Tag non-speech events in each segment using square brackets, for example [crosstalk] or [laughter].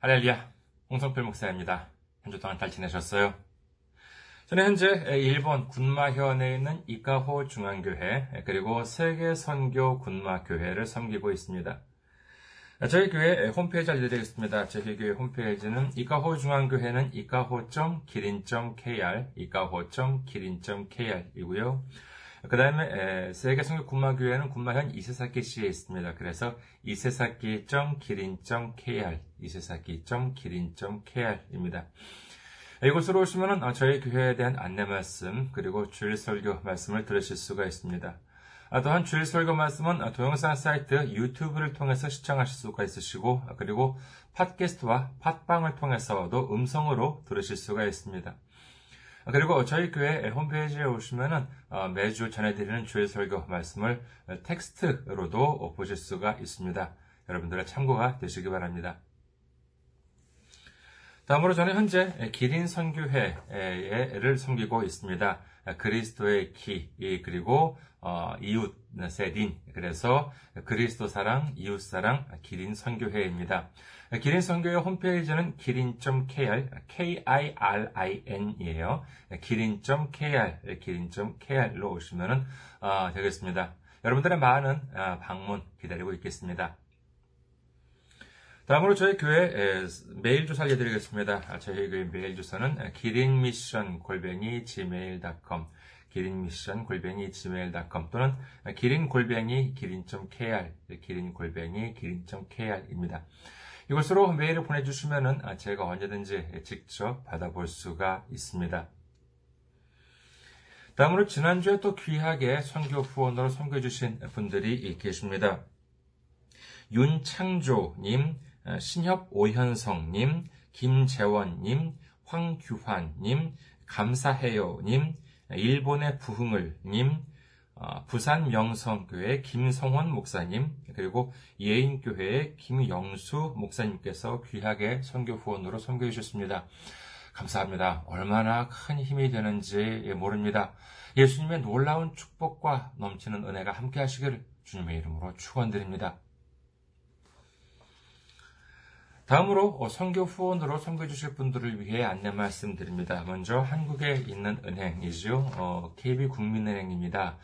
할렐루야, 홍성필 목사입니다. 한 주 동안 잘 지내셨어요? 저는 현재 일본 군마현에 있는 이카호 중앙교회 그리고 세계선교 군마교회를 섬기고 있습니다. 저희 교회 홈페이지 알려드리겠습니다. 저희 교회 홈페이지는 이카호 중앙교회는 이카호.기린.kr, 이카호.기린.kr이고요. 그 다음에 세계성교 군마 교회는 군마현 이세사키시에 있습니다. 그래서 이세사키.기린.kr, 이세사키.기린.kr입니다. 이곳으로 오시면 저희 교회에 대한 안내 말씀 그리고 주일 설교 말씀을 들으실 수가 있습니다. 또한 주일 설교 말씀은 동영상 사이트 유튜브를 통해서 시청하실 수가 있으시고 그리고 팟캐스트와 팟빵을 통해서도 음성으로 들으실 수가 있습니다. 그리고 저희 교회 홈페이지에 오시면은 매주 전해드리는 주일 설교 말씀을 텍스트로도 보실 수가 있습니다. 여러분들의 참고가 되시기 바랍니다. 다음으로 저는 현재 기린 선교회를 섬기고 있습니다. 그리스도의 기 그리고 이웃의 린 그래서 그리스도 사랑 이웃 사랑 기린 선교회입니다. 기린 선교회 홈페이지는 기린.kr k-i-r-i-n이에요. 기린.kr 기린.kr로 오시면 되겠습니다. 여러분들의 많은 방문 기다리고 있겠습니다. 다음으로 저희 교회 메일 주소 알려드리겠습니다. 저희 교회 메일 주소는 기린미션 골뱅이 gmail.com 기린미션 골뱅이 gmail.com 또는 기린 골뱅이 기린.kr 기린 골뱅이 기린.kr입니다. 이곳으로 메일을 보내주시면 제가 언제든지 직접 받아볼 수가 있습니다. 다음으로 지난주에 또 귀하게 선교 후원으로 선교해주신 분들이 계십니다. 윤창조님, 신협 오현성님, 김재원님, 황규환님, 감사해요님, 일본의 부흥을님, 부산 명성교회 김성원 목사님, 그리고 예인교회의 김영수 목사님께서 귀하게 선교 후원으로 선교해 주셨습니다. 감사합니다. 얼마나 큰 힘이 되는지 모릅니다. 예수님의 놀라운 축복과 넘치는 은혜가 함께 하시기를 주님의 이름으로 축원드립니다. 다음으로 선교 후원으로 선교해 주실 분들을 위해 안내 말씀드립니다. 먼저 한국에 있는 은행이죠. 어, KB국민은행입니다.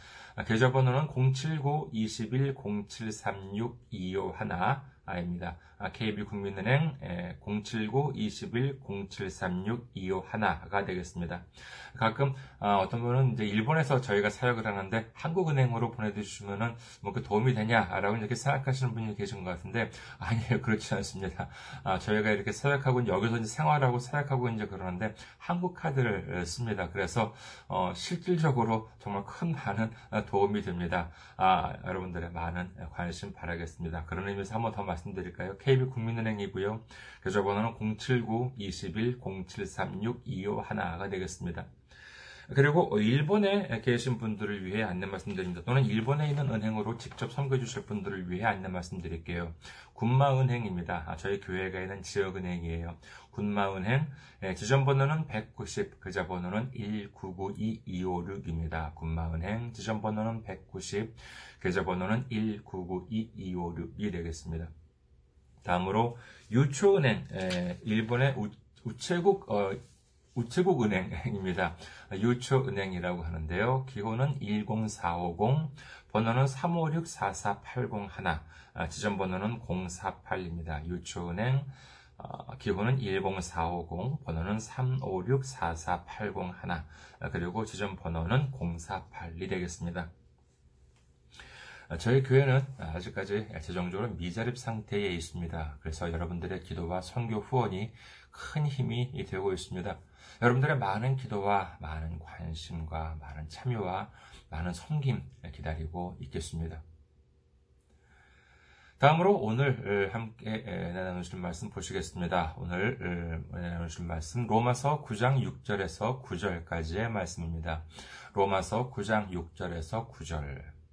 계좌번호는 079-21-0736-251입니다. KB국민은행 079-21-0736-251가 되겠습니다. 가끔 어떤 분은 이제 일본에서 저희가 사역을 하는데 한국은행으로 보내주시면은 뭐 그 도움이 되냐라고 이렇게 생각하시는 분이 계신 것 같은데 [laughs] 아니에요 그렇지 않습니다. 저희가 이렇게 사역하고 여기서 이제 생활하고 사역하고 이제 그러는데 한국 카드를 씁니다. 그래서 어, 실질적으로 정말 큰 많은 도움이 됩니다. 아, 여러분들의 많은 관심 바라겠습니다. 그런 의미에서 한번 더 말씀드릴까요? KB국민은행이고요. 계좌번호는 079-21-0736-251가 되겠습니다. 그리고 일본에 계신 분들을 위해 안내 말씀드립니다. 또는 일본에 있는 은행으로 직접 선거해 주실 분들을 위해 안내 말씀드릴게요. 군마은행입니다. 저희 교회가 있는 지역은행이에요. 군마은행 지점번호는 190, 계좌번호는 1992256입니다. 군마은행 지점번호는 190, 계좌번호는 1992256이 되겠습니다. 다음으로 유초은행 일본의 우체국 어, 우체국 은행입니다. 유초은행이라고 하는데요. 기호는 10450, 번호는 356-4480 지점번호는 048입니다. 유초은행 기호는 10450, 번호는 356-4480 그리고 지점번호는 048이 되겠습니다. 저희 교회는 아직까지 재정적으로 미자립 상태에 있습니다. 그래서 여러분들의 기도와 선교 후원이 큰 힘이 되고 있습니다. 여러분들의 많은 기도와 많은 관심과 많은 참여와 많은 섬김 기다리고 있겠습니다. 다음으로 오늘 함께 나누실 말씀 보시겠습니다. 오늘 나누실 말씀 로마서 9장 6절에서 9절까지의 말씀입니다. 로마서 9장 6절에서 9절.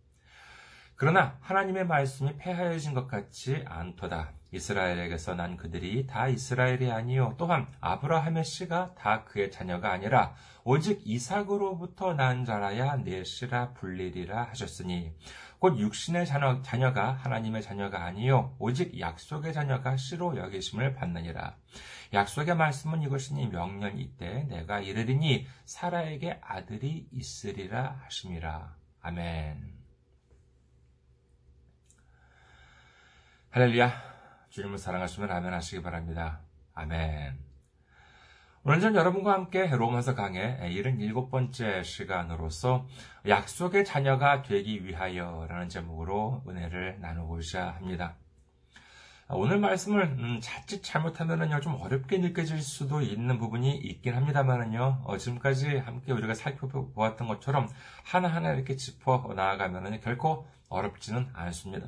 그러나 하나님의 말씀이 폐하여진 것 같지 않도다. 이스라엘에게서 난 그들이 다 이스라엘이 아니요 또한 아브라함의 씨가 다 그의 자녀가 아니라 오직 이삭으로부터 난 자라야 내 씨라 불리리라 하셨으니 곧 육신의 자녀, 자녀가 하나님의 자녀가 아니요 오직 약속의 자녀가 씨로 여기심을 받느니라. 약속의 말씀은 이것이니 명년 이때 내가 이르리니 사라에게 아들이 있으리라 하심이라. 아멘. 할렐루야. 주님을 사랑하시면 아멘 하시기 바랍니다. 아멘. 오늘 전 여러분과 함께 로마서 강의 77번째 시간으로서 약속의 자녀가 되기 위하여 라는 제목으로 은혜를 나누고자 합니다. 오늘 말씀을 음, 자칫 잘못하면은요 좀 어렵게 느껴질 수도 있는 부분이 있긴 합니다만은요 어, 지금까지 함께 우리가 살펴보았던 것처럼 하나하나 이렇게 짚어 나아가면은 결코 어렵지는 않습니다.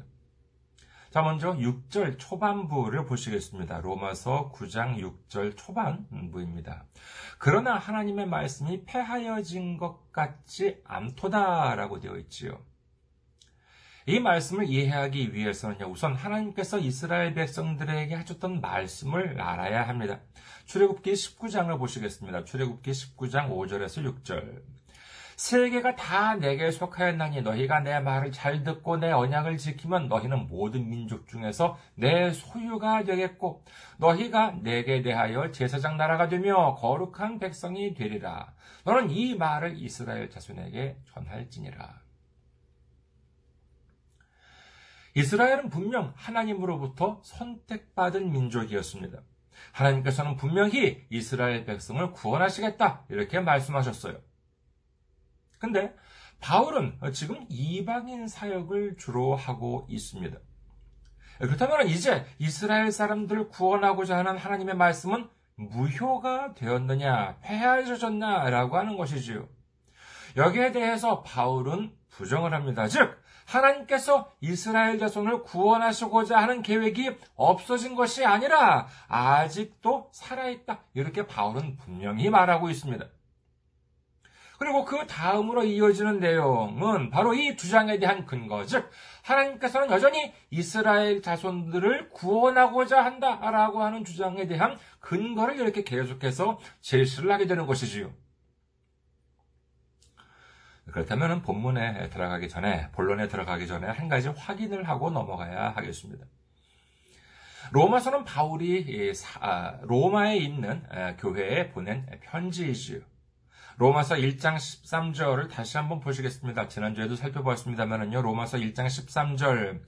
자, 먼저 6절 초반부를 보시겠습니다. 로마서 9장 6절 초반부입니다. 그러나 하나님의 말씀이 패하여진 것 같지 않도다라고 되어 있지요. 이 말씀을 이해하기 위해서는요, 우선 하나님께서 이스라엘 백성들에게 하셨던 말씀을 알아야 합니다. 출애굽기 19장을 보시겠습니다. 출애굽기 19장 5절에서 6절. 세계가 다 내게 속하였나니 너희가 내 말을 잘 듣고 내 언약을 지키면 너희는 모든 민족 중에서 내 소유가 되겠고 너희가 내게 대하여 제사장 나라가 되며 거룩한 백성이 되리라. 너는 이 말을 이스라엘 자손에게 전할지니라. 이스라엘은 분명 하나님으로부터 선택받은 민족이었습니다. 하나님께서는 분명히 이스라엘 백성을 구원하시겠다 이렇게 말씀하셨어요. 근데 바울은 지금 이방인 사역을 주로 하고 있습니다. 그렇다면 이제 이스라엘 사람들을 구원하고자 하는 하나님의 말씀은 무효가 되었느냐, 폐하해졌냐라고 하는 것이지요. 여기에 대해서 바울은 부정을 합니다. 즉, 하나님께서 이스라엘 자손을 구원하시고자 하는 계획이 없어진 것이 아니라 아직도 살아있다. 이렇게 바울은 분명히 말하고 있습니다. 그리고 그 다음으로 이어지는 내용은 바로 이 주장에 대한 근거, 즉, 하나님께서는 여전히 이스라엘 자손들을 구원하고자 한다라고 하는 주장에 대한 근거를 이렇게 계속해서 제시를 하게 되는 것이지요. 그렇다면 본문에 들어가기 전에, 본론에 들어가기 전에 한 가지 확인을 하고 넘어가야 하겠습니다. 로마서는 바울이 아, 로마에 있는 교회에 보낸 편지이지요. 로마서 1장 13절을 다시 한번 보시겠습니다. 지난주에도 살펴보았습니다만요. 로마서 1장 13절.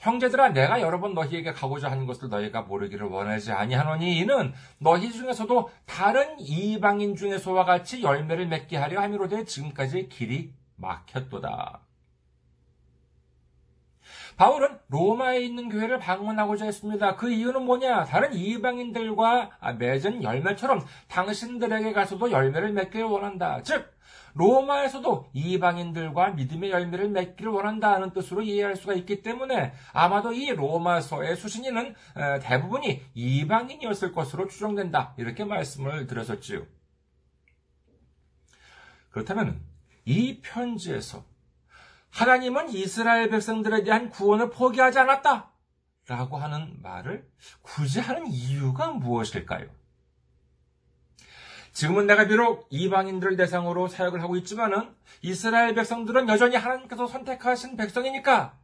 형제들아 내가 여러 번 너희에게 가고자 하는 것을 너희가 모르기를 원하지 아니하노니 이는 너희 중에서도 다른 이방인 중에서와 같이 열매를 맺게 하려 함이로되 지금까지 길이 막혔도다. 바울은 로마에 있는 교회를 방문하고자 했습니다. 그 이유는 뭐냐? 다른 이방인들과 맺은 열매처럼 당신들에게 가서도 열매를 맺기를 원한다. 즉, 로마에서도 이방인들과 믿음의 열매를 맺기를 원한다는 뜻으로 이해할 수가 있기 때문에 아마도 이 로마서의 수신인은 대부분이 이방인이었을 것으로 추정된다. 이렇게 말씀을 드렸었지요. 그렇다면 이 편지에서 하나님은 이스라엘 백성들에 대한 구원을 포기하지 않았다. 라고 하는 말을 굳이 하는 이유가 무엇일까요? 지금은 내가 비록 이방인들을 대상으로 사역을 하고 있지만은 이스라엘 백성들은 여전히 하나님께서 선택하신 백성이니까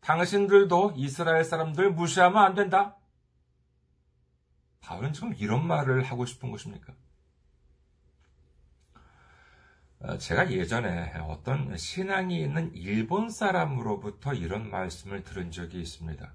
당신들도 이스라엘 사람들 무시하면 안 된다. 바울은 지금 이런 말을 하고 싶은 것입니까? 어, 제가 예전에 어떤 신앙이 있는 일본 사람으로부터 이런 말씀을 들은 적이 있습니다.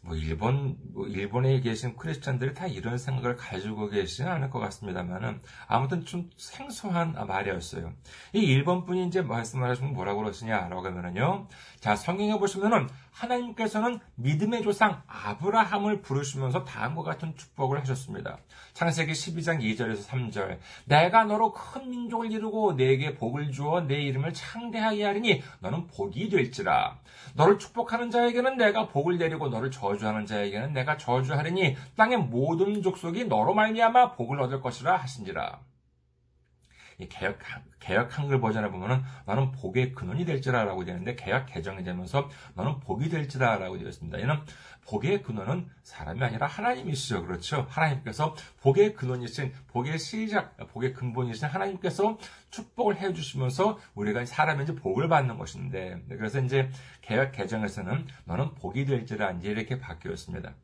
뭐 일본 뭐 일본에 계신 크리스천들이 다 이런 생각을 가지고 계시는 않을 것 같습니다만은 아무튼 좀 생소한 말이었어요. 이 일본 분이 이제 말씀을 하시면 뭐라고 그러시냐라고 하면은요. 자 성경에 보시면은 하나님께서는 믿음의 조상 아브라함을 부르시면서 다음과 같은 축복을 하셨습니다. 창세기 12장 2절에서 3절. 내가 너로 큰 민족을 이루고 내게 복을 주어 내 이름을 창대하게 하리니 너는 복이 될지라. 너를 축복하는 자에게는 내가 복을 내리고 너를 저주하는 자에게는 내가 저주하리니 땅의 모든 족속이 너로 말미암아 복을 얻을 것이라 하신지라. 개혁, 개혁 한글 버전에 보면은 너는 복의 근원이 될지라 라고 되는데 개혁 개정이 되면서 너는 복이 될지라 라고 되어 있습니다. 이는 복의 근원은 사람이 아니라 하나님이시죠. 그렇죠? 하나님께서 복의 근원이신, 복의 시작, 복의 근본이신 하나님께서 축복을 해주시면서 우리가 이제 복을 받는 것인데, 그래서 이제 개혁 개정에서는 너는 복이 될지라 이제 이렇게 바뀌었습니다.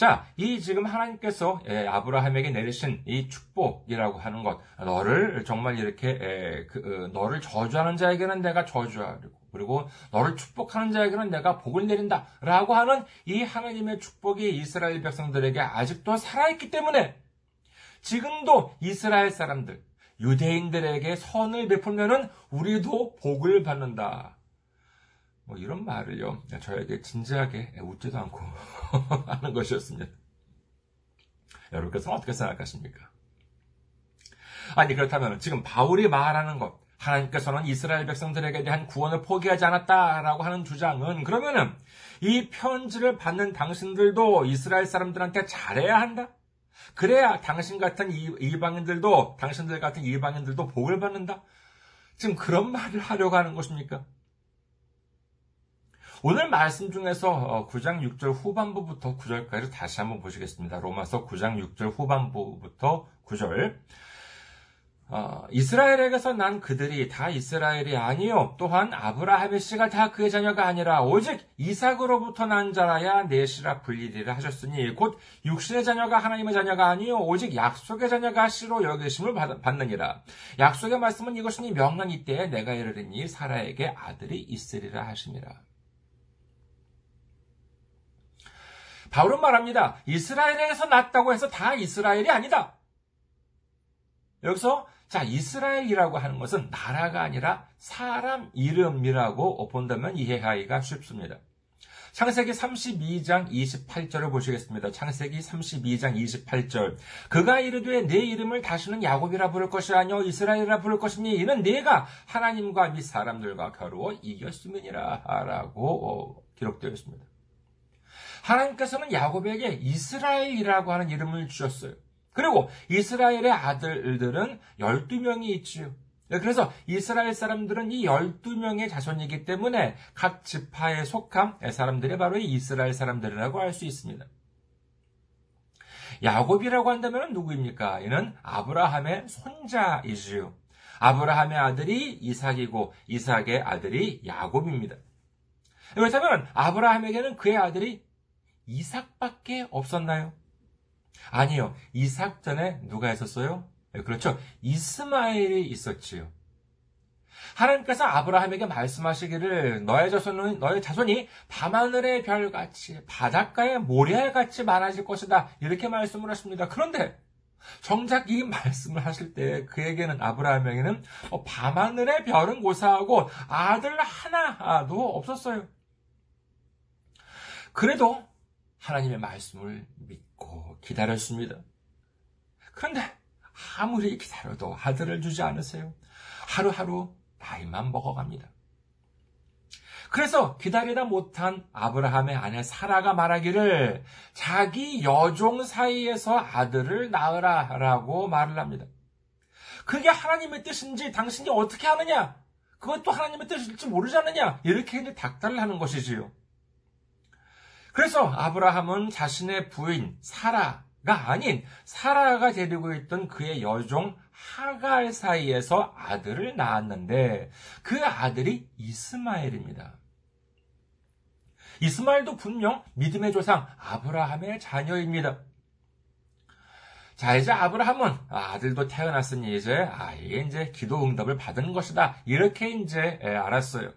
자, 이 지금 하나님께서 예, 아브라함에게 내리신 이 축복이라고 하는 것, 너를 정말 이렇게 그, 어, 너를 저주하는 자에게는 내가 저주하리고 그리고 너를 축복하는 자에게는 내가 복을 내린다. 라고 하는 이 하나님의 축복이 이스라엘 백성들에게 아직도 살아있기 때문에 지금도 이스라엘 사람들, 유대인들에게 선을 베풀면은 우리도 복을 받는다. 뭐 이런 말을요, 저에게 진지하게 웃지도 않고 [laughs] 하는 것이었습니다. 여러분께서는 어떻게 생각하십니까? 아니, 그렇다면 지금 바울이 말하는 것, 하나님께서는 이스라엘 백성들에게 대한 구원을 포기하지 않았다라고 하는 주장은 그러면은 이 편지를 받는 당신들도 이스라엘 사람들한테 잘해야 한다? 그래야 당신 같은 이방인들도, 당신들 같은 이방인들도 복을 받는다? 지금 그런 말을 하려고 하는 것입니까? 오늘 말씀 중에서 9장 어, 6절 후반부부터 9절까지 다시 한번 보시겠습니다. 로마서 9장 6절 후반부부터 9절. 어, 이스라엘에게서 난 그들이 다 이스라엘이 아니요. 또한 아브라함의 씨가 다 그의 자녀가 아니라 오직 이삭으로부터 난 자라야 내 씨라 불리리라 하셨으니 곧 육신의 자녀가 하나님의 자녀가 아니요. 오직 약속의 자녀가 씨로 여기심을 받느니라. 약속의 말씀은 이것이니 명랑 이때에 내가 이르리니 사라에게 아들이 있으리라 하심이라. 바울은 말합니다. 이스라엘에서 났다고 해서 다 이스라엘이 아니다. 여기서 자 이스라엘이라고 하는 것은 나라가 아니라 사람 이름이라고 본다면 이해하기가 쉽습니다. 창세기 32장 28절을 보시겠습니다. 창세기 32장 28절. 그가 이르되 내 이름을 다시는 야곱이라 부를 것이 아니요 이스라엘이라 부를 것이니 이는 내가 하나님과 및 사람들과 겨루어 이겼음이니라 라고 기록되어 있습니다. 하나님께서는 야곱에게 이스라엘이라고 하는 이름을 주셨어요. 그리고 이스라엘의 아들들은 12명이 있지요. 네, 그래서 이스라엘 사람들은 이 12명의 자손이기 때문에 각 지파에 속한 사람들이 바로 이 이스라엘 사람들이라고 할 수 있습니다. 야곱이라고 한다면 누구입니까? 이는 아브라함의 손자이지요. 아브라함의 아들이 이삭이고 이삭의 아들이 야곱입니다. 그렇다면 아브라함에게는 그의 아들이 이삭밖에 없었나요? 아니요. 이삭 전에 누가 있었어요? 네, 그렇죠. 이스마엘이 있었지요. 하나님께서 아브라함에게 말씀하시기를 너의 자손은 너의 자손이 밤하늘의 별같이 바닷가의 모래알같이 많아질 것이다. 이렇게 말씀을 하십니다. 그런데 정작 이 말씀을 하실 때 그에게는 아브라함에게는 뭐 밤하늘의 별은 고사하고 아들 하나도 없었어요. 그래도 하나님의 말씀을 믿고 기다렸습니다. 그런데 아무리 기다려도 아들을 주지 않으세요. 하루하루 나이만 먹어갑니다. 그래서 기다리다 못한 아브라함의 아내 사라가 말하기를 자기 여종 사이에서 아들을 낳으라 라고 말을 합니다. 그게 하나님의 뜻인지 당신이 어떻게 하느냐? 그것도 하나님의 뜻일지 모르지 않느냐? 이렇게 이제 닥달을 하는 것이지요. 그래서 아브라함은 자신의 부인 사라가 아닌 사라가 데리고 있던 그의 여종 하갈 사이에서 아들을 낳았는데 그 아들이 이스마엘입니다. 이스마엘도 분명 믿음의 조상 아브라함의 자녀입니다. 자, 이제 아브라함은 아들도 태어났으니 이제 아예 이제 기도 응답을 받은 것이다. 이렇게 이제 알았어요.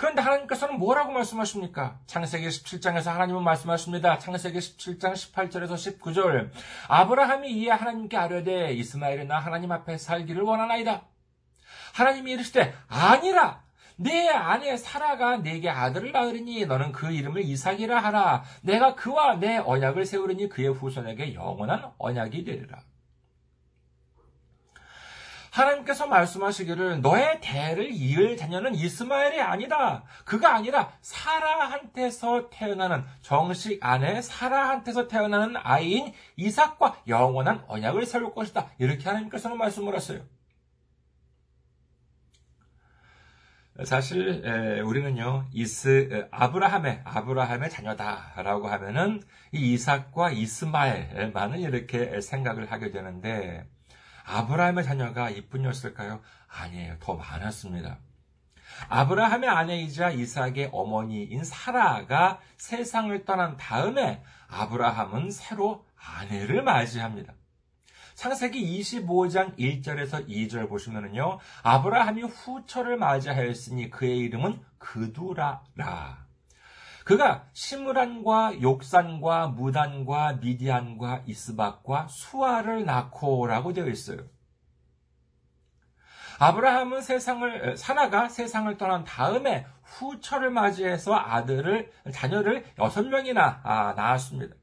그런데 하나님께서는 뭐라고 말씀하십니까? 창세기 17장에서 하나님은 말씀하십니다. 창세기 17장 18절에서 19절. 아브라함이 이에 하나님께 아뢰되 이스마엘이 나 하나님 앞에 살기를 원하나이다. 하나님이 이르시되 아니라 내 아내 사라가 내게 아들을 낳으리니 너는 그 이름을 이삭이라 하라. 내가 그와 내 언약을 세우리니 그의 후손에게 영원한 언약이 되리라. 하나님께서 말씀하시기를 너의 대를 이을 자녀는 이스마엘이 아니다. 그가 아니라 사라한테서 태어나는 정식 아내 사라한테서 태어나는 아이인 이삭과 영원한 언약을 세울 것이다. 이렇게 하나님께서는 말씀을 하세요. 사실 우리는요 이스 아브라함의 아브라함의 자녀다라고 하면은 이 이삭과 이스마엘만은 이렇게 생각을 하게 되는데 아브라함의 자녀가 이뿐이었을까요? 아니에요. 더 많았습니다. 아브라함의 아내이자 이삭의 어머니인 사라가 세상을 떠난 다음에 아브라함은 새로 아내를 맞이합니다. 창세기 25장 1절에서 2절 보시면은요, 아브라함이 후처를 맞이하였으니 그의 이름은 그두라라. 그가 시므란과 욕산과 무단과 미디안과 이스박과 수아를 낳고라고 되어 있어요. 아브라함은 세상을 사나가 세상을 떠난 다음에 후처를 맞이해서 아들을 자녀를 여섯 명이나 아, 낳았습니다.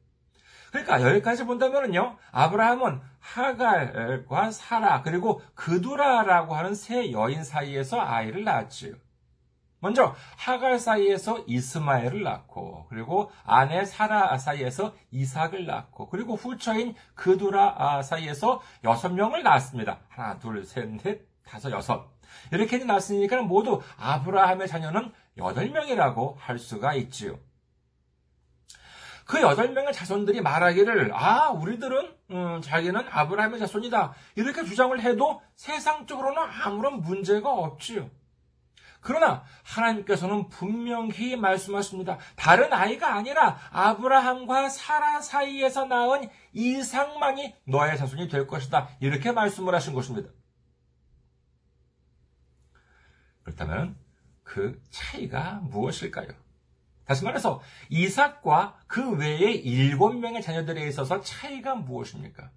그러니까 여기까지 본다면요 아브라함은 하갈과 사라 그리고 그두라라고 하는 세 여인 사이에서 아이를 낳았지요. 먼저 하갈 사이에서 이스마엘을 낳고 그리고 아내 사라 사이에서 이삭을 낳고 그리고 후처인 그두라 사이에서 여섯 명을 낳았습니다. 하나, 둘, 셋, 넷, 다섯, 여섯. 이렇게 낳았으니까 모두 아브라함의 자녀는 여덟 명이라고 할 수가 있지요. 그 여덟 명의 자손들이 말하기를 아 우리들은 음, 자기는 아브라함의 자손이다 이렇게 주장을 해도 세상적으로는 아무런 문제가 없지요. 그러나 하나님께서는 분명히 말씀하십니다. 다른 아이가 아니라 아브라함과 사라 사이에서 낳은 이상만이 너의 자손이 될 것이다. 이렇게 말씀을 하신 것입니다. 그렇다면 그 차이가 무엇일까요? 다시 말해서 이삭과 그 외의 일곱 명의 자녀들에 있어서 차이가 무엇입니까?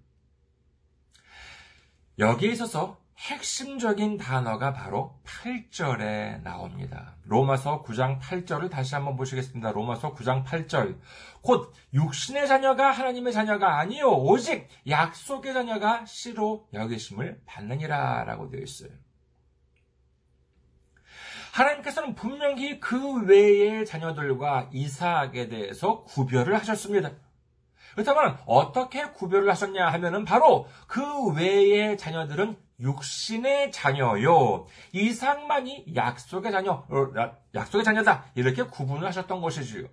여기에 있어서 핵심적인 단어가 바로 8절에 나옵니다. 로마서 9장 8절을 다시 한번 보시겠습니다. 로마서 9장 8절. 곧 육신의 자녀가 하나님의 자녀가 아니요 오직 약속의 자녀가 씨로 여기심을 받느니라 라고 되어 있어요. 하나님께서는 분명히 그 외의 자녀들과 이삭에 대해서 구별을 하셨습니다. 그렇다면 어떻게 구별을 하셨냐 하면은 바로 그 외의 자녀들은 육신의 자녀요. 이삭만이 약속의 자녀, 어, 약속의 자녀다. 이렇게 구분을 하셨던 것이지요.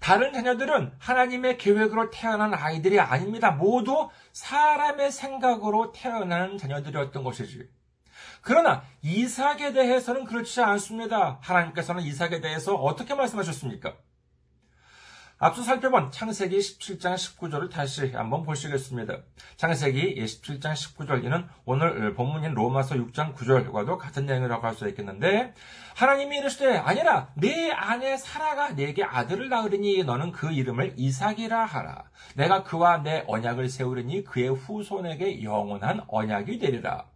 다른 자녀들은 하나님의 계획으로 태어난 아이들이 아닙니다. 모두 사람의 생각으로 태어난 자녀들이었던 것이지요. 그러나 이삭에 대해서는 그렇지 않습니다. 하나님께서는 이삭에 대해서 어떻게 말씀하셨습니까? 앞서 살펴본 창세기 17장 19절을 다시 한번 보시겠습니다. 창세기 17장 19절 이는 오늘 본문인 로마서 6장 9절과도 같은 내용이라고 할 수 있겠는데 하나님이 이르시되 아니라 내 아내 사라가 내게 아들을 낳으리니 너는 그 이름을 이삭이라 하라. 내가 그와 내 언약을 세우리니 그의 후손에게 영원한 언약이 되리라.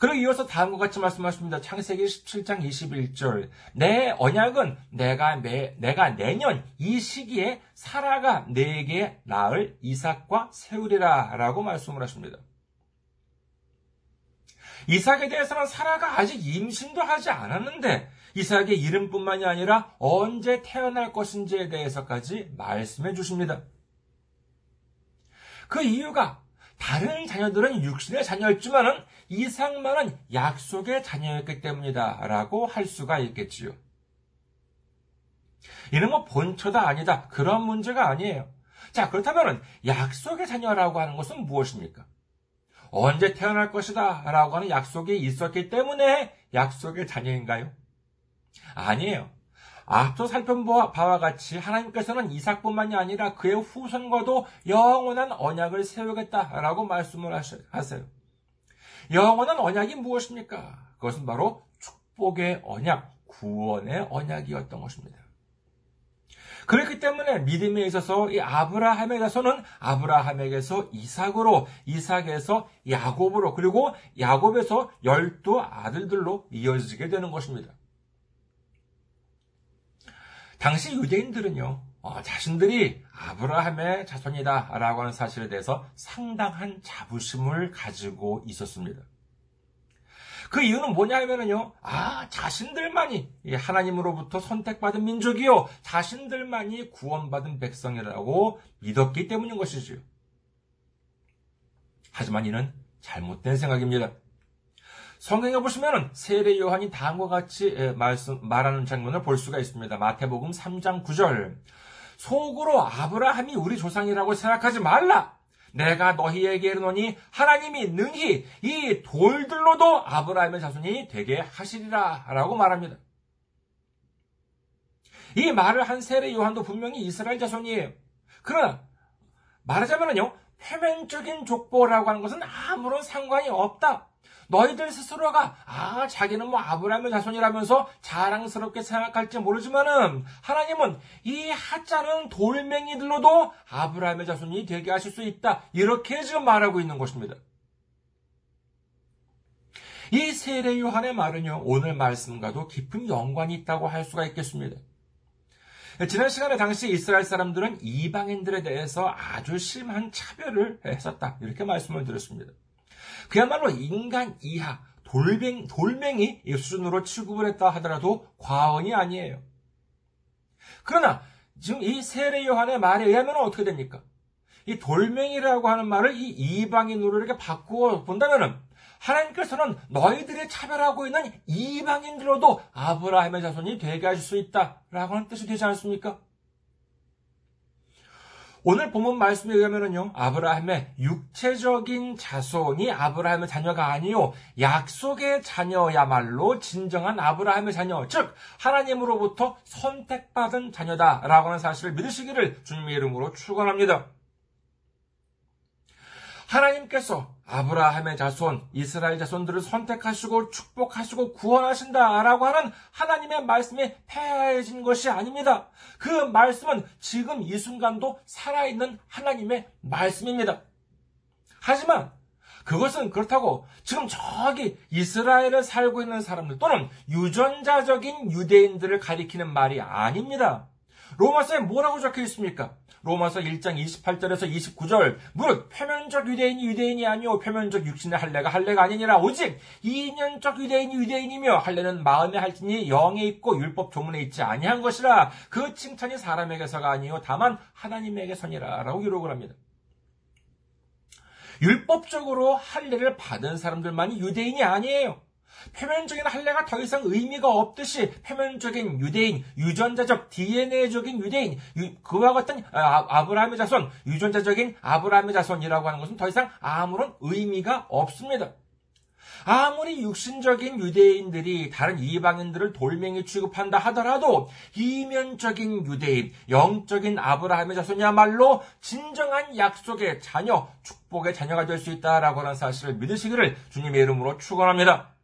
그리고 이어서 다음과 같이 말씀하십니다. 창세기 17장 21절. 내 언약은 내가 매, 내가 내년 이 시기에 사라가 내게 낳을 이삭과 세우리라 라고 말씀을 하십니다. 이삭에 대해서는 사라가 아직 임신도 하지 않았는데 이삭의 이름뿐만이 아니라 언제 태어날 것인지에 대해서까지 말씀해 주십니다. 그 이유가 다른 자녀들은 육신의 자녀였지만은 이상만은 약속의 자녀였기 때문이다. 라고 할 수가 있겠지요. 이는 뭐 본처다 아니다. 그런 문제가 아니에요. 자, 그렇다면 약속의 자녀라고 하는 것은 무엇입니까? 언제 태어날 것이다. 라고 하는 약속이 있었기 때문에 약속의 자녀인가요? 아니에요. 앞서 살펴본 바와 같이 하나님께서는 이삭뿐만이 아니라 그의 후손과도 영원한 언약을 세우겠다라고 말씀을 하세요. 영원한 언약이 무엇입니까? 그것은 바로 축복의 언약, 구원의 언약이었던 것입니다. 그렇기 때문에 믿음에 있어서 이 아브라함에 대해서는 아브라함에게서 이삭으로, 이삭에서 야곱으로, 그리고 야곱에서 열두 아들들로 이어지게 되는 것입니다. 당시 유대인들은요, 어, 자신들이 아브라함의 자손이다 라고 하는 사실에 대해서 상당한 자부심을 가지고 있었습니다. 그 이유는 뭐냐면요, 아, 자신들만이 하나님으로부터 선택받은 민족이요, 자신들만이 구원받은 백성이라고 믿었기 때문인 것이지요. 하지만 이는 잘못된 생각입니다. 성경에 보시면 세례 요한이 다음과 같이 말씀, 말하는 장면을 볼 수가 있습니다. 마태복음 3장 9절. 속으로 아브라함이 우리 조상이라고 생각하지 말라. 내가 너희에게 이르노니 하나님이 능히 이 돌들로도 아브라함의 자손이 되게 하시리라 라고 말합니다. 이 말을 한 세례 요한도 분명히 이스라엘 자손이에요. 그러나 말하자면요 표면적인 족보라고 하는 것은 아무런 상관이 없다. 너희들 스스로가 아 자기는 뭐 아브라함의 자손이라면서 자랑스럽게 생각할지 모르지만은 하나님은 이 하자는 돌멩이들로도 아브라함의 자손이 되게 하실 수 있다 이렇게 지금 말하고 있는 것입니다. 이 세례 요한의 말은요 오늘 말씀과도 깊은 연관이 있다고 할 수가 있겠습니다. 지난 시간에 당시 이스라엘 사람들은 이방인들에 대해서 아주 심한 차별을 했었다 이렇게 말씀을 드렸습니다. 그야말로 인간 이하, 돌멩, 돌멩이 수준으로 취급을 했다 하더라도 과언이 아니에요. 그러나 지금 이 세례 요한의 말에 의하면 어떻게 됩니까? 이 돌멩이라고 하는 말을 이 이방인으로 이렇게 바꾸어 본다면은 하나님께서는 너희들이 차별하고 있는 이방인들로도 아브라함의 자손이 되게 하실 수 있다라고 하는 뜻이 되지 않습니까? 오늘 본문 말씀에 의하면요, 아브라함의 육체적인 자손이 아브라함의 자녀가 아니요, 약속의 자녀야말로 진정한 아브라함의 자녀, 즉, 하나님으로부터 선택받은 자녀다라고 하는 사실을 믿으시기를 주님의 이름으로 축원합니다. 하나님께서 아브라함의 자손, 이스라엘 자손들을 선택하시고 축복하시고 구원하신다라고 하는 하나님의 말씀이 폐해진 것이 아닙니다. 그 말씀은 지금 이 순간도 살아있는 하나님의 말씀입니다. 하지만 그것은 그렇다고 지금 저기 이스라엘에 살고 있는 사람들 또는 유전자적인 유대인들을 가리키는 말이 아닙니다. 로마서에 뭐라고 적혀 있습니까? 로마서 1장 28절에서 29절 무릇 표면적 유대인이 유대인이 아니오 표면적 육신의 할례가 할례가 아니니라 오직 이인연적 유대인이 유대인이며 할례는 마음의 할지니 영에 있고 율법 조문에 있지 아니한 것이라 그 칭찬이 사람에게서가 아니오 다만 하나님에게서니라 라고 기록을 합니다. 율법적으로 할례를 받은 사람들만이 유대인이 아니에요. 표면적인 할례가 더 이상 의미가 없듯이 표면적인 유대인, 유전자적 DNA적인 유대인, 그와 같은 아, 아브라함의 자손, 유전자적인 아브라함의 자손이라고 하는 것은 더 이상 아무런 의미가 없습니다. 아무리 육신적인 유대인들이 다른 이방인들을 돌멩이 취급한다 하더라도 이면적인 유대인, 영적인 아브라함의 자손이야말로 진정한 약속의 자녀, 축복의 자녀가 될 수 있다라고 하는 사실을 믿으시기를 주님의 이름으로 축원합니다.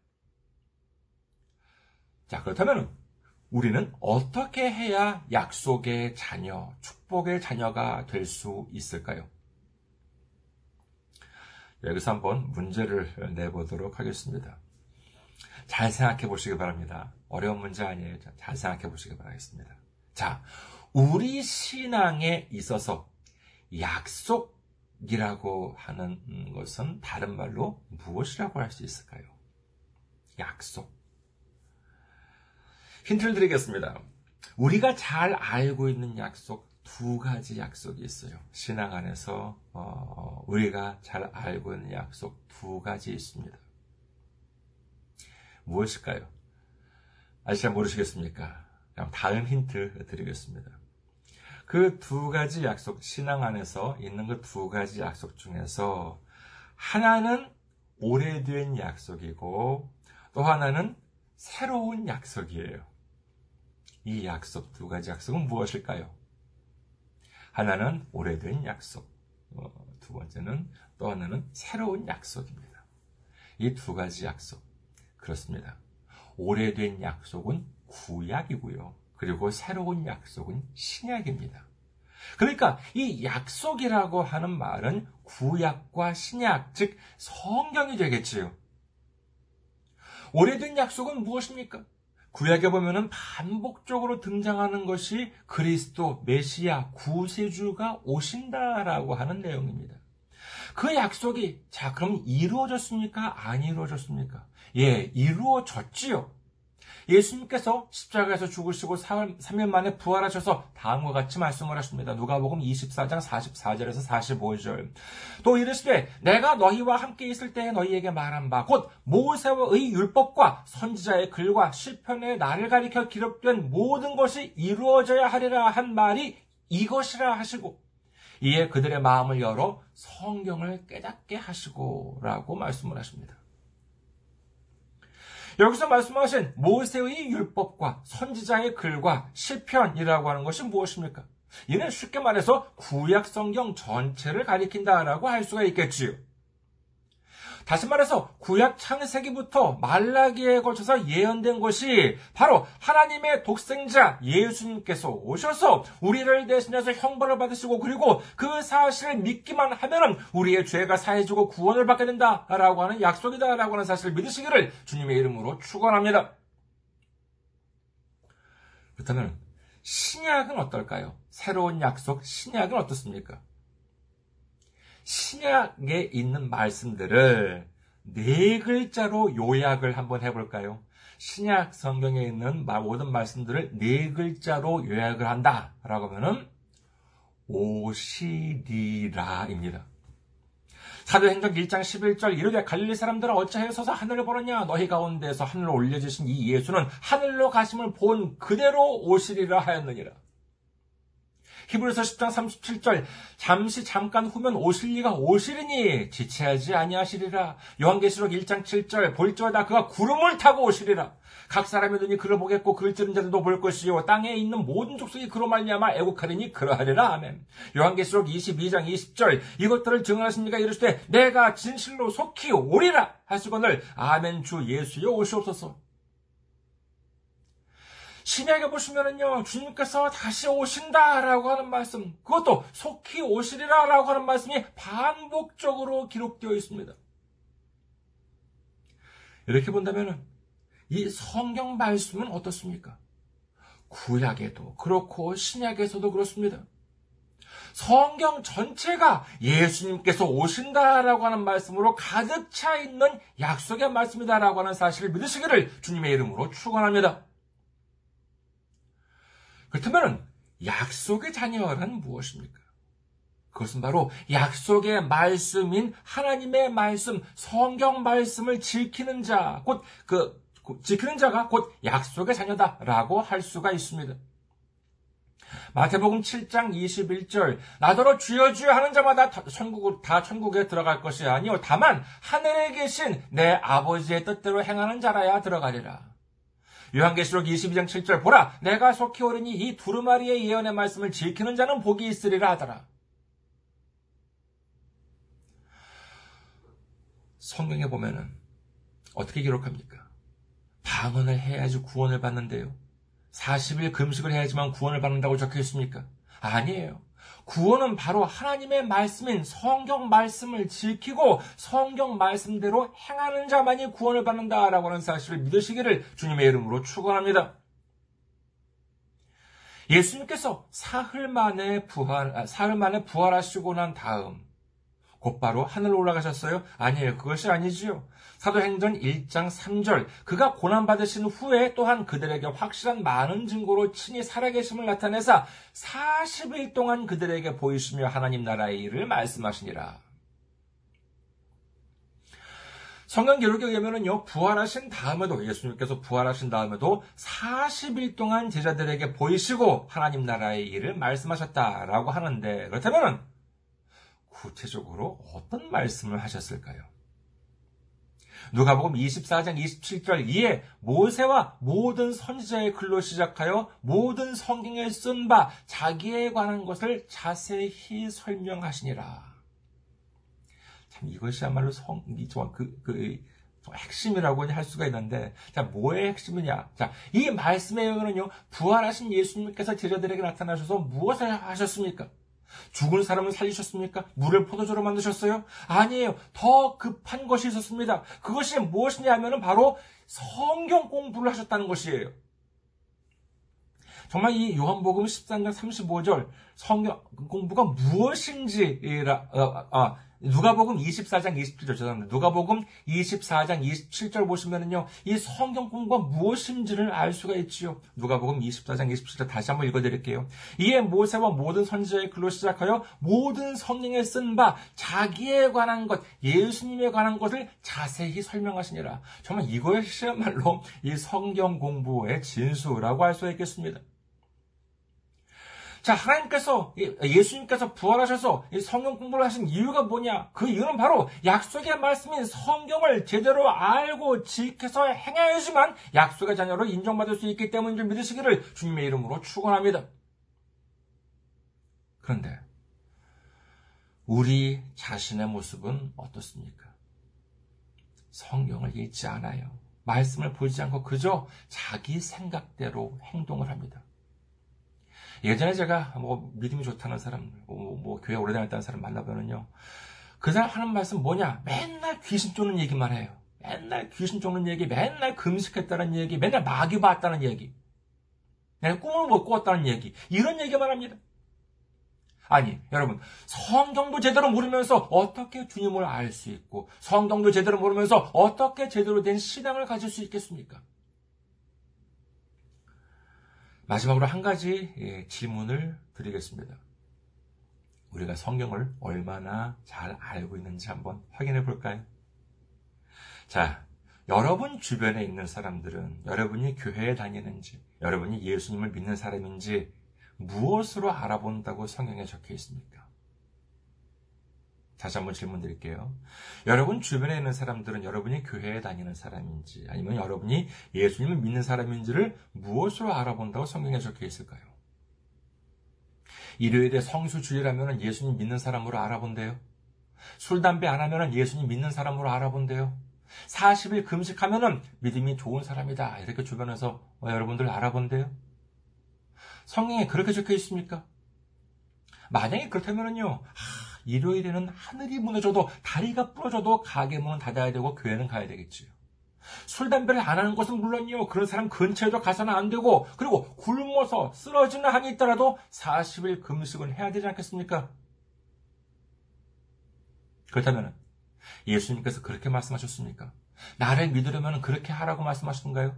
자, 그렇다면 우리는 어떻게 해야 약속의 자녀, 축복의 자녀가 될 수 있을까요? 여기서 한번 문제를 내보도록 하겠습니다. 잘 생각해 보시기 바랍니다. 어려운 문제 아니에요. 잘 생각해 보시기 바라겠습니다. 자, 우리 신앙에 있어서 약속이라고 하는 것은 다른 말로 무엇이라고 할 수 있을까요? 약속. 힌트를 드리겠습니다. 우리가 잘 알고 있는 약속 두 가지 약속이 있어요. 신앙 안에서 어, 우리가 잘 알고 있는 약속 두 가지 있습니다. 무엇일까요? 아직 잘 모르시겠습니까? 다음 힌트 드리겠습니다. 그 두 가지 약속, 신앙 안에서 있는 그 두 가지 약속 중에서 하나는 오래된 약속이고 또 하나는 새로운 약속이에요. 이 약속, 두 가지 약속은 무엇일까요? 하나는 오래된 약속, 어, 두 번째는 또 하나는 새로운 약속입니다. 이 두 가지 약속, 그렇습니다. 오래된 약속은 구약이고요. 그리고 새로운 약속은 신약입니다. 그러니까 이 약속이라고 하는 말은 구약과 신약, 즉 성경이 되겠지요. 오래된 약속은 무엇입니까? 구약에 보면은 반복적으로 등장하는 것이 그리스도 메시아 구세주가 오신다라고 하는 내용입니다. 그 약속이 자 그럼 이루어졌습니까? 안 이루어졌습니까? 예, 이루어졌지요. 예수님께서 십자가에서 죽으시고 3일 만에 부활하셔서 다음과 같이 말씀을 하십니다. 누가복음 24장 44절에서 45절. 또 이르시되 내가 너희와 함께 있을 때에 너희에게 말한 바 곧 모세의 율법과 선지자의 글과 시편의 나를 가리켜 기록된 모든 것이 이루어져야 하리라 한 말이 이것이라 하시고 이에 그들의 마음을 열어 성경을 깨닫게 하시고라고 말씀을 하십니다. 여기서 말씀하신 모세의 율법과 선지자의 글과 시편이라고 하는 것이 무엇입니까? 이는 쉽게 말해서 구약 성경 전체를 가리킨다라고 할 수가 있겠지요. 다시 말해서 구약 창세기부터 말라기에 걸쳐서 예언된 것이 바로 하나님의 독생자 예수님께서 오셔서 우리를 대신해서 형벌을 받으시고 그리고 그 사실을 믿기만 하면은 우리의 죄가 사해지고 구원을 받게 된다라고 하는 약속이다라고 하는 사실을 믿으시기를 주님의 이름으로 축원합니다. 그렇다면 신약은 어떨까요? 새로운 약속 신약은 어떻습니까? 신약에 있는 말씀들을 네 글자로 요약을 한번 해볼까요? 신약 성경에 있는 모든 말씀들을 네 글자로 요약을 한다. 라고 하면은, 오시리라입니다. 사도행전 1장 11절 이르되 갈릴리 사람들은 어찌하여 서서 하늘을 보느냐 너희 가운데서 하늘로 올려주신 이 예수는 하늘로 가심을 본 그대로 오시리라 하였느니라. 히브리서 10장 37절 잠시 잠깐 후면 오실 리가 오시리니 지체하지 아니하시리라. 요한계시록 1장 7절 볼지어다 그가 구름을 타고 오시리라. 각 사람의 눈이 그를 보겠고 그를 찌른 자들도 볼 것이요 땅에 있는 모든 족속이 그로 말미암아 애국하리니 그러하리라 아멘. 요한계시록 22장 20절 이것들을 증언하십니까 이르시되 내가 진실로 속히 오리라 하시거늘 아멘 주 예수여 오시옵소서. 신약에 보시면은요, 주님께서 다시 오신다라고 하는 말씀, 그것도 속히 오시리라라고 하는 말씀이 반복적으로 기록되어 있습니다. 이렇게 본다면은, 이 성경 말씀은 어떻습니까? 구약에도 그렇고, 신약에서도 그렇습니다. 성경 전체가 예수님께서 오신다라고 하는 말씀으로 가득 차 있는 약속의 말씀이다라고 하는 사실을 믿으시기를 주님의 이름으로 축원합니다. 그렇다면 약속의 자녀란 무엇입니까? 그것은 바로 약속의 말씀인 하나님의 말씀, 성경 말씀을 지키는 자, 곧 그 지키는 자가 곧 약속의 자녀다라고 할 수가 있습니다. 마태복음 7장 21절 나더러 주여 주여 하는 자마다 천국 다 천국에 들어갈 것이 아니요 다만 하늘에 계신 내 아버지의 뜻대로 행하는 자라야 들어가리라. 요한계시록 22장 7절 보라 내가 속히 오르니 이 두루마리의 예언의 말씀을 지키는 자는 복이 있으리라 하더라. 성경에 보면은 어떻게 기록합니까? 방언을 해야지 구원을 받는데요. 40일 금식을 해야지만 구원을 받는다고 적혀 있습니까? 아니에요. 구원은 바로 하나님의 말씀인 성경 말씀을 지키고 성경 말씀대로 행하는 자만이 구원을 받는다라고 하는 사실을 믿으시기를 주님의 이름으로 축원합니다. 예수님께서 사흘 만에 부활, 아, 사흘 만에 부활하시고 난 다음 곧바로 하늘로 올라가셨어요? 아니에요. 그것이 아니지요. 사도행전 1장 3절 그가 고난받으신 후에 또한 그들에게 확실한 많은 증거로 친히 살아계심을 나타내사 40일 동안 그들에게 보이시며 하나님 나라의 일을 말씀하시니라. 성경 기록에 의하면요, 부활하신 다음에도, 예수님께서 부활하신 다음에도 40일 동안 제자들에게 보이시고 하나님 나라의 일을 말씀하셨다라고 하는데, 그렇다면 구체적으로 어떤 말씀을 하셨을까요? 누가복음 24장 27절 이에 모세와 모든 선지자의 글로 시작하여 모든 성경에 쓴 바 자기에 관한 것을 자세히 설명하시니라. 참 이것이야말로 성, 그, 그, 핵심이라고 할 수가 있는데, 자, 뭐의 핵심이냐? 자, 이 말씀에 의하면요, 부활하신 예수님께서 제자들에게 나타나셔서 무엇을 하셨습니까? 죽은 사람을 살리셨습니까? 물을 포도주로 만드셨어요? 아니에요. 더 급한 것이 있었습니다. 그것이 무엇이냐 하면 바로 성경 공부를 하셨다는 것이에요. 정말 이 요한복음 13장 35절 성경 공부가 무엇인지 어, 아, 누가복음 24장 27절 죄송합니다. 누가복음 24장 27절 보시면은요. 이 성경 공부가 무엇인지를 알 수가 있지요. 누가복음 24장 27절 다시 한번 읽어 드릴게요. 이에 모세와 모든 선지자의 글로 시작하여 모든 성경에 쓴 바 자기에 관한 것, 예수님에 관한 것을 자세히 설명하시니라. 정말 이것이야말로 이 성경 공부의 진수라고 할 수 있겠습니다. 자, 하나님께서, 예수님께서 부활하셔서 성경 공부를 하신 이유가 뭐냐? 그 이유는 바로 약속의 말씀인 성경을 제대로 알고 지켜서 행하여야지만 약속의 자녀로 인정받을 수 있기 때문인 줄 믿으시기를 주님의 이름으로 축원합니다. 그런데 우리 자신의 모습은 어떻습니까? 성경을 읽지 않아요. 말씀을 보지 않고 그저 자기 생각대로 행동을 합니다. 예전에 제가 뭐 믿음이 좋다는 사람, 뭐, 뭐 교회 오래 다녔다는 사람 만나보면요. 그 사람 하는 말씀 뭐냐? 맨날 귀신 쫓는 얘기만 해요. 맨날 귀신 쫓는 얘기, 맨날 금식했다는 얘기, 맨날 마귀 봤다는 얘기. 내가 꿈을 못 꿨다는 얘기. 이런 얘기만 합니다. 아니, 여러분, 성경도 제대로 모르면서 어떻게 주님을 알 수 있고, 성경도 제대로 모르면서 어떻게 제대로 된 신앙을 가질 수 있겠습니까? 마지막으로 한 가지 예, 질문을 드리겠습니다. 우리가 성경을 얼마나 잘 알고 있는지 한번 확인해 볼까요? 자, 여러분 주변에 있는 사람들은 여러분이 교회에 다니는지, 여러분이 예수님을 믿는 사람인지 무엇으로 알아본다고 성경에 적혀 있습니까? 다시 한번 질문 드릴게요. 여러분 주변에 있는 사람들은 여러분이 교회에 다니는 사람인지 아니면 여러분이 예수님을 믿는 사람인지를 무엇으로 알아본다고 성경에 적혀 있을까요? 일요일에 성수주일하면 예수님 믿는 사람으로 알아본대요. 술, 담배 안 하면 예수님 믿는 사람으로 알아본대요. 40일 금식하면 믿음이 좋은 사람이다. 이렇게 주변에서 여러분들 알아본대요. 성경에 그렇게 적혀 있습니까? 만약에 그렇다면요, 일요일에는 하늘이 무너져도 다리가 부러져도 가게 문은 닫아야 되고 교회는 가야 되겠지요. 술, 담배를 안 하는 것은 물론이요. 그런 사람 근처에도 가서는 안 되고, 그리고 굶어서 쓰러지는 한이 있더라도 40일 금식은 해야 되지 않겠습니까? 그렇다면 예수님께서 그렇게 말씀하셨습니까? 나를 믿으려면 그렇게 하라고 말씀하시던가요?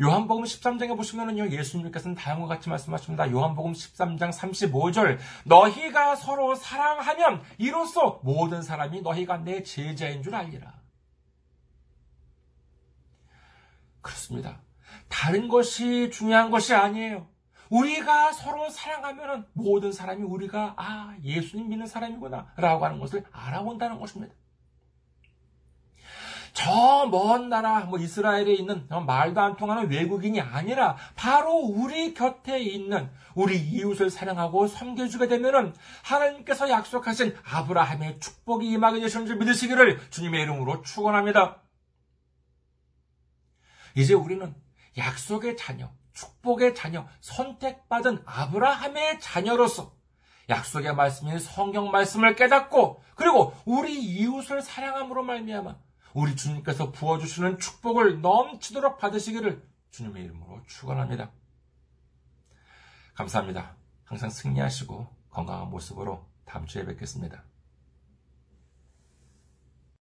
요한복음 13장에 보시면은요, 예수님께서는 다음과 같이 말씀하십니다. 요한복음 13장 35절. 너희가 서로 사랑하면 이로써 모든 사람이 너희가 내 제자인 줄 알리라. 그렇습니다. 다른 것이 중요한 것이 아니에요. 우리가 서로 사랑하면 모든 사람이 우리가 아 예수님 믿는 사람이구나 라고 하는 것을 알아본다는 것입니다. 저 먼 나라, 뭐 이스라엘에 있는 말도 안 통하는 외국인이 아니라 바로 우리 곁에 있는 우리 이웃을 사랑하고 섬겨주게 되면은 하나님께서 약속하신 아브라함의 축복이 임하게 되시는 줄 믿으시기를 주님의 이름으로 축원합니다. 이제 우리는 약속의 자녀, 축복의 자녀, 선택받은 아브라함의 자녀로서 약속의 말씀인 성경 말씀을 깨닫고 그리고 우리 이웃을 사랑함으로 말미암아 우리 주님께서 부어주시는 축복을 넘치도록 받으시기를 주님의 이름으로 축원합니다. 감사합니다. 항상 승리하시고 건강한 모습으로 다음 주에 뵙겠습니다.